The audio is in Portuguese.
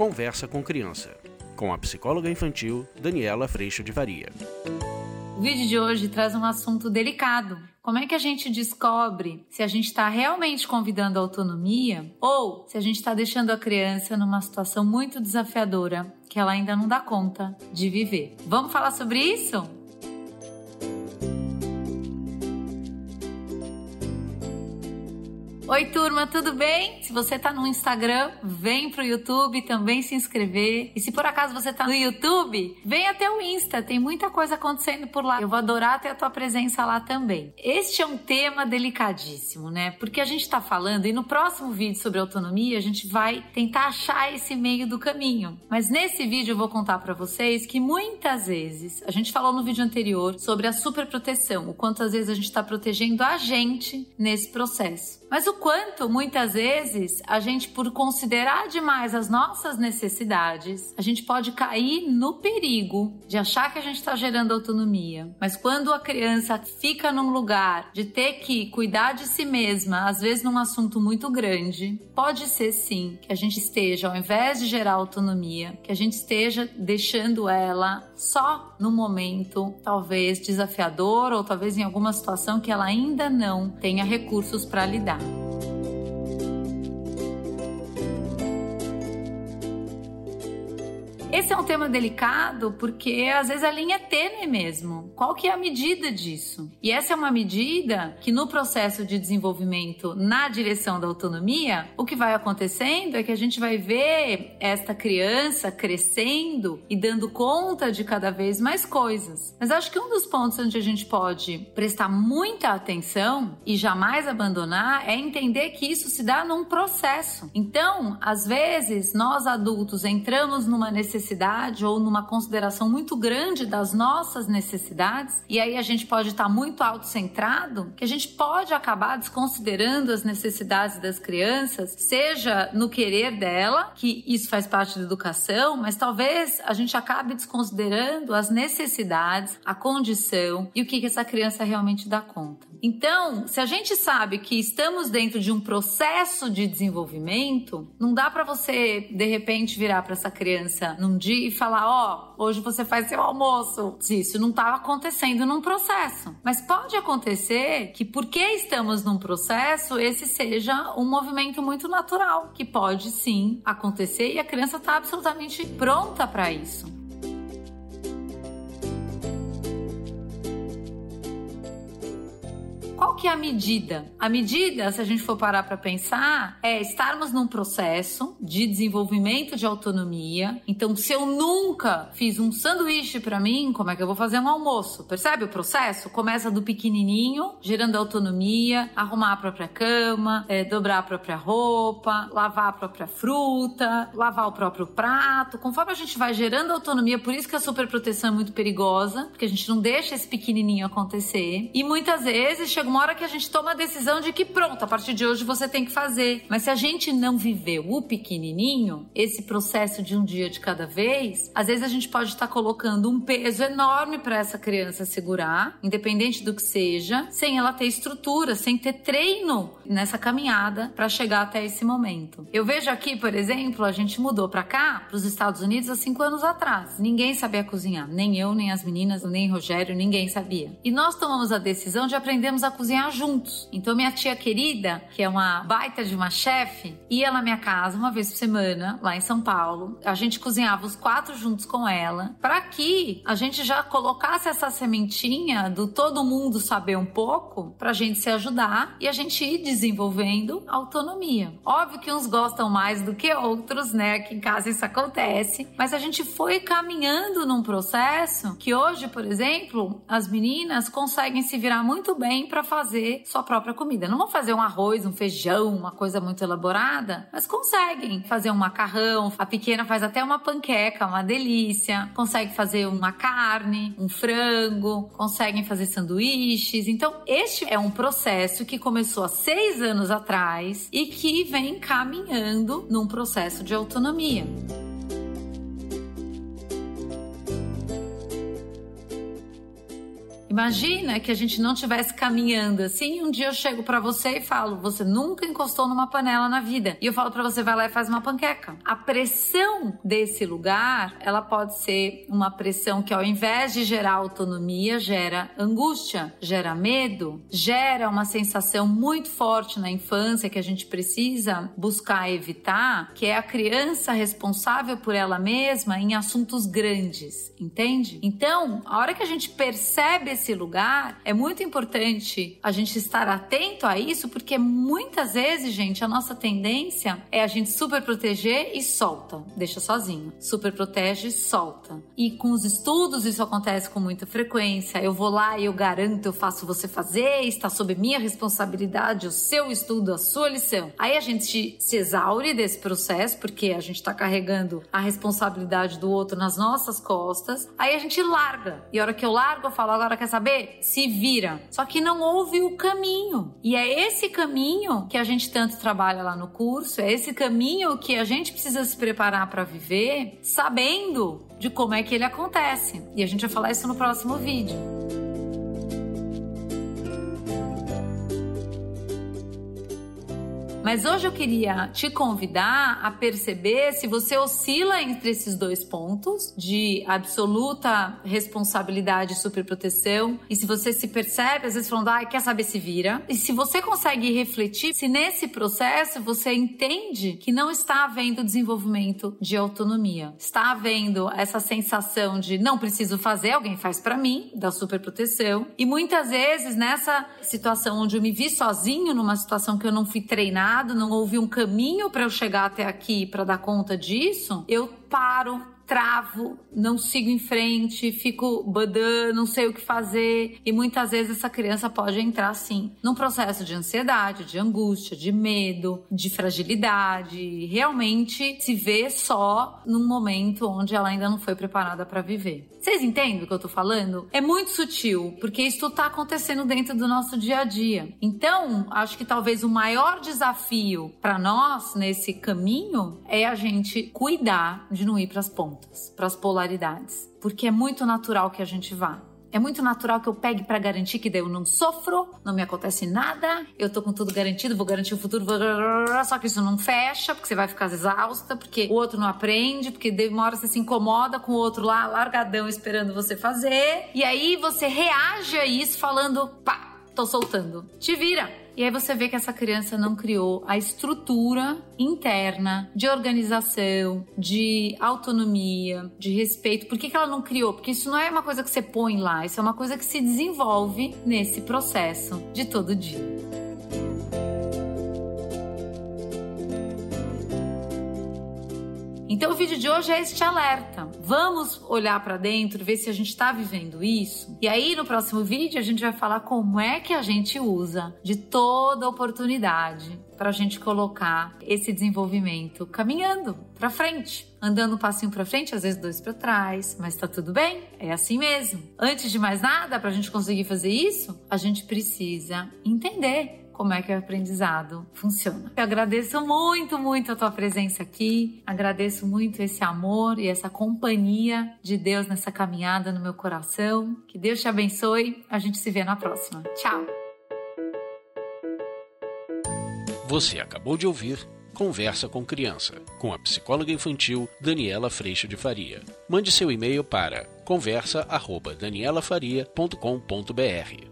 Conversa com Criança, com a psicóloga infantil Daniela Freixo de Varia. O vídeo de hoje traz um assunto delicado. Como é que a gente descobre se a gente está realmente convidando a autonomia ou se a gente está deixando a criança numa situação muito desafiadora que ela ainda não dá conta de viver? Vamos falar sobre isso? Oi, turma, tudo bem? Se você tá no Instagram, vem pro YouTube também se inscrever. E se por acaso você tá no YouTube, vem até o Insta, tem muita coisa acontecendo por lá. Eu vou adorar ter a tua presença lá também. Este é um tema delicadíssimo, né? Porque a gente tá falando, e no próximo vídeo sobre autonomia, a gente vai tentar achar esse meio do caminho. Mas nesse vídeo eu vou contar para vocês que muitas vezes, a gente falou no vídeo anterior sobre a superproteção, o quanto às vezes a gente tá protegendo a gente nesse processo. Mas o quanto muitas vezes a gente, por considerar demais as nossas necessidades, a gente pode cair no perigo de achar que a gente está gerando autonomia. Mas quando a criança fica num lugar de ter que cuidar de si mesma, às vezes num assunto muito grande, pode ser sim que a gente esteja, ao invés de gerar autonomia, que a gente esteja deixando ela só no momento, talvez desafiador ou talvez em alguma situação que ela ainda não tenha recursos para lidar. Esse é um tema delicado porque às vezes a linha é tênue mesmo. Qual que é a medida disso? E essa é uma medida que no processo de desenvolvimento na direção da autonomia, o que vai acontecendo é que a gente vai ver esta criança crescendo e dando conta de cada vez mais coisas. Mas acho que um dos pontos onde a gente pode prestar muita atenção e jamais abandonar é entender que isso se dá num processo. Então, às vezes, nós adultos entramos numa necessidade necessidade ou numa consideração muito grande das nossas necessidades, e aí a gente pode estar muito autocentrado, que a gente pode acabar desconsiderando as necessidades das crianças, seja no querer dela, que isso faz parte da educação, mas talvez a gente acabe desconsiderando as necessidades, a condição e o que, que essa criança realmente dá conta. Então, se a gente sabe que estamos dentro de um processo de desenvolvimento, não dá para você de repente virar para essa criança num dia e falar: Ó, oh, hoje você faz seu almoço. Isso não estava acontecendo num processo. Mas pode acontecer que, porque estamos num processo, esse seja um movimento muito natural, que pode sim acontecer e a criança está absolutamente pronta para isso. Que é a medida? A medida, se a gente for parar para pensar, é estarmos num processo de desenvolvimento de autonomia. Então, se eu nunca fiz um sanduíche para mim, como é que eu vou fazer um almoço? Percebe o processo? Começa do pequenininho, gerando autonomia, arrumar a própria cama, é, dobrar a própria roupa, lavar a própria fruta, lavar o próprio prato. Conforme a gente vai gerando autonomia, por isso que a superproteção é muito perigosa, porque a gente não deixa esse pequenininho acontecer. E muitas vezes chega uma hora que a gente toma a decisão de que pronto, a partir de hoje você tem que fazer. Mas se a gente não viveu o pequenininho, esse processo de um dia de cada vez, às vezes a gente pode estar colocando um peso enorme para essa criança segurar, independente do que seja, sem ela ter estrutura, sem ter treino nessa caminhada para chegar até esse momento. Eu vejo aqui, por exemplo, a gente mudou para cá, para os Estados Unidos, há cinco anos atrás. Ninguém sabia cozinhar, nem eu, nem as meninas, nem Rogério, ninguém sabia. E nós tomamos a decisão de aprendermos a cozinhar juntos. Então minha tia querida, que é uma baita de uma chefe, ia na minha casa uma vez por semana, lá em São Paulo. A gente cozinhava os quatro juntos com ela, para que a gente já colocasse essa sementinha do todo mundo saber um pouco, pra gente se ajudar e a gente ir desenvolvendo autonomia. Óbvio que uns gostam mais do que outros, né? Aqui em casa isso acontece, mas a gente foi caminhando num processo que hoje, por exemplo, as meninas conseguem se virar muito bem para fazer sua própria comida. Não vão fazer um arroz, um feijão, uma coisa muito elaborada, mas conseguem fazer um macarrão. A pequena faz até uma panqueca, uma delícia. Consegue fazer uma carne, um frango, conseguem fazer sanduíches. Então, este é um processo que começou há seis anos atrás e que vem caminhando num processo de autonomia. Imagina que a gente não estivesse caminhando assim, um dia eu chego para você e falo: "Você nunca encostou numa panela na vida". E eu falo para você vai lá e faz uma panqueca. A pressão desse lugar, ela pode ser uma pressão que ao invés de gerar autonomia, gera angústia, gera medo, gera uma sensação muito forte na infância que a gente precisa buscar evitar, que é a criança responsável por ela mesma em assuntos grandes, entende? Então, a hora que a gente percebe esse lugar, é muito importante a gente estar atento a isso, porque muitas vezes, gente, a nossa tendência é a gente super proteger e solta, deixa sozinho. Super protege e solta. E com os estudos isso acontece com muita frequência. Eu vou lá e eu garanto, eu faço você fazer, está sob minha responsabilidade, o seu estudo, a sua lição. Aí a gente se exaure desse processo, porque a gente está carregando a responsabilidade do outro nas nossas costas. Aí a gente larga. E a hora que eu largo, eu falo, agora quer saber? Se vira. Só que não houve o caminho. E é esse caminho que a gente tanto trabalha lá no curso, é esse caminho que a gente precisa se preparar para viver, sabendo de como é que ele acontece. E a gente vai falar isso no próximo vídeo. Mas hoje eu queria te convidar a perceber se você oscila entre esses dois pontos de absoluta responsabilidade e superproteção e se você se percebe às vezes falando, ah, quer saber se vira. E se você consegue refletir se nesse processo você entende que não está havendo desenvolvimento de autonomia. Está havendo essa sensação de não preciso fazer, alguém faz para mim, da superproteção. E muitas vezes nessa situação onde eu me vi sozinho numa situação que eu não fui treinado não houve um caminho para eu chegar até aqui para dar conta disso, eu paro, travo, não sigo em frente, fico badã, não sei o que fazer. E muitas vezes essa criança pode entrar, sim, num processo de ansiedade, de angústia, de medo, de fragilidade. Realmente se vê só num momento onde ela ainda não foi preparada para viver. Vocês entendem o que eu tô falando? É muito sutil, porque isso tá acontecendo dentro do nosso dia a dia. Então, acho que talvez o maior desafio para nós nesse caminho é a gente cuidar de não ir para as pontas pontas, para as polaridades, porque é muito natural que a gente vá. É muito natural que eu pegue para garantir que daí eu não sofro, não me acontece nada, eu tô com tudo garantido, vou garantir o futuro, só que isso não fecha, porque você vai ficar exausta, porque o outro não aprende, porque demora você se incomoda com o outro lá, largadão, esperando você fazer. E aí você reage a isso falando, pá, tô soltando. Te vira. E aí você vê que essa criança não criou a estrutura interna de organização, de autonomia, de respeito. Por que, que ela não criou? Porque isso não é uma coisa que você põe lá, isso é uma coisa que se desenvolve nesse processo de todo dia. Então o vídeo de hoje é este alerta. Vamos olhar para dentro, ver se a gente está vivendo isso. E aí no próximo vídeo a gente vai falar como é que a gente usa de toda oportunidade para a gente colocar esse desenvolvimento caminhando para frente, andando um passinho para frente, às vezes dois para trás, mas tá tudo bem, é assim mesmo. Antes de mais nada, para a gente conseguir fazer isso, a gente precisa entender como é que o aprendizado funciona. Eu agradeço muito, muito a tua presença aqui, agradeço muito esse amor e essa companhia de Deus nessa caminhada no meu coração. Que Deus te abençoe, a gente se vê na próxima. Tchau! Você acabou de ouvir Conversa com Criança, com a psicóloga infantil Daniela Freixo de Faria. Mande seu e-mail para conversa@danielafaria.com.br.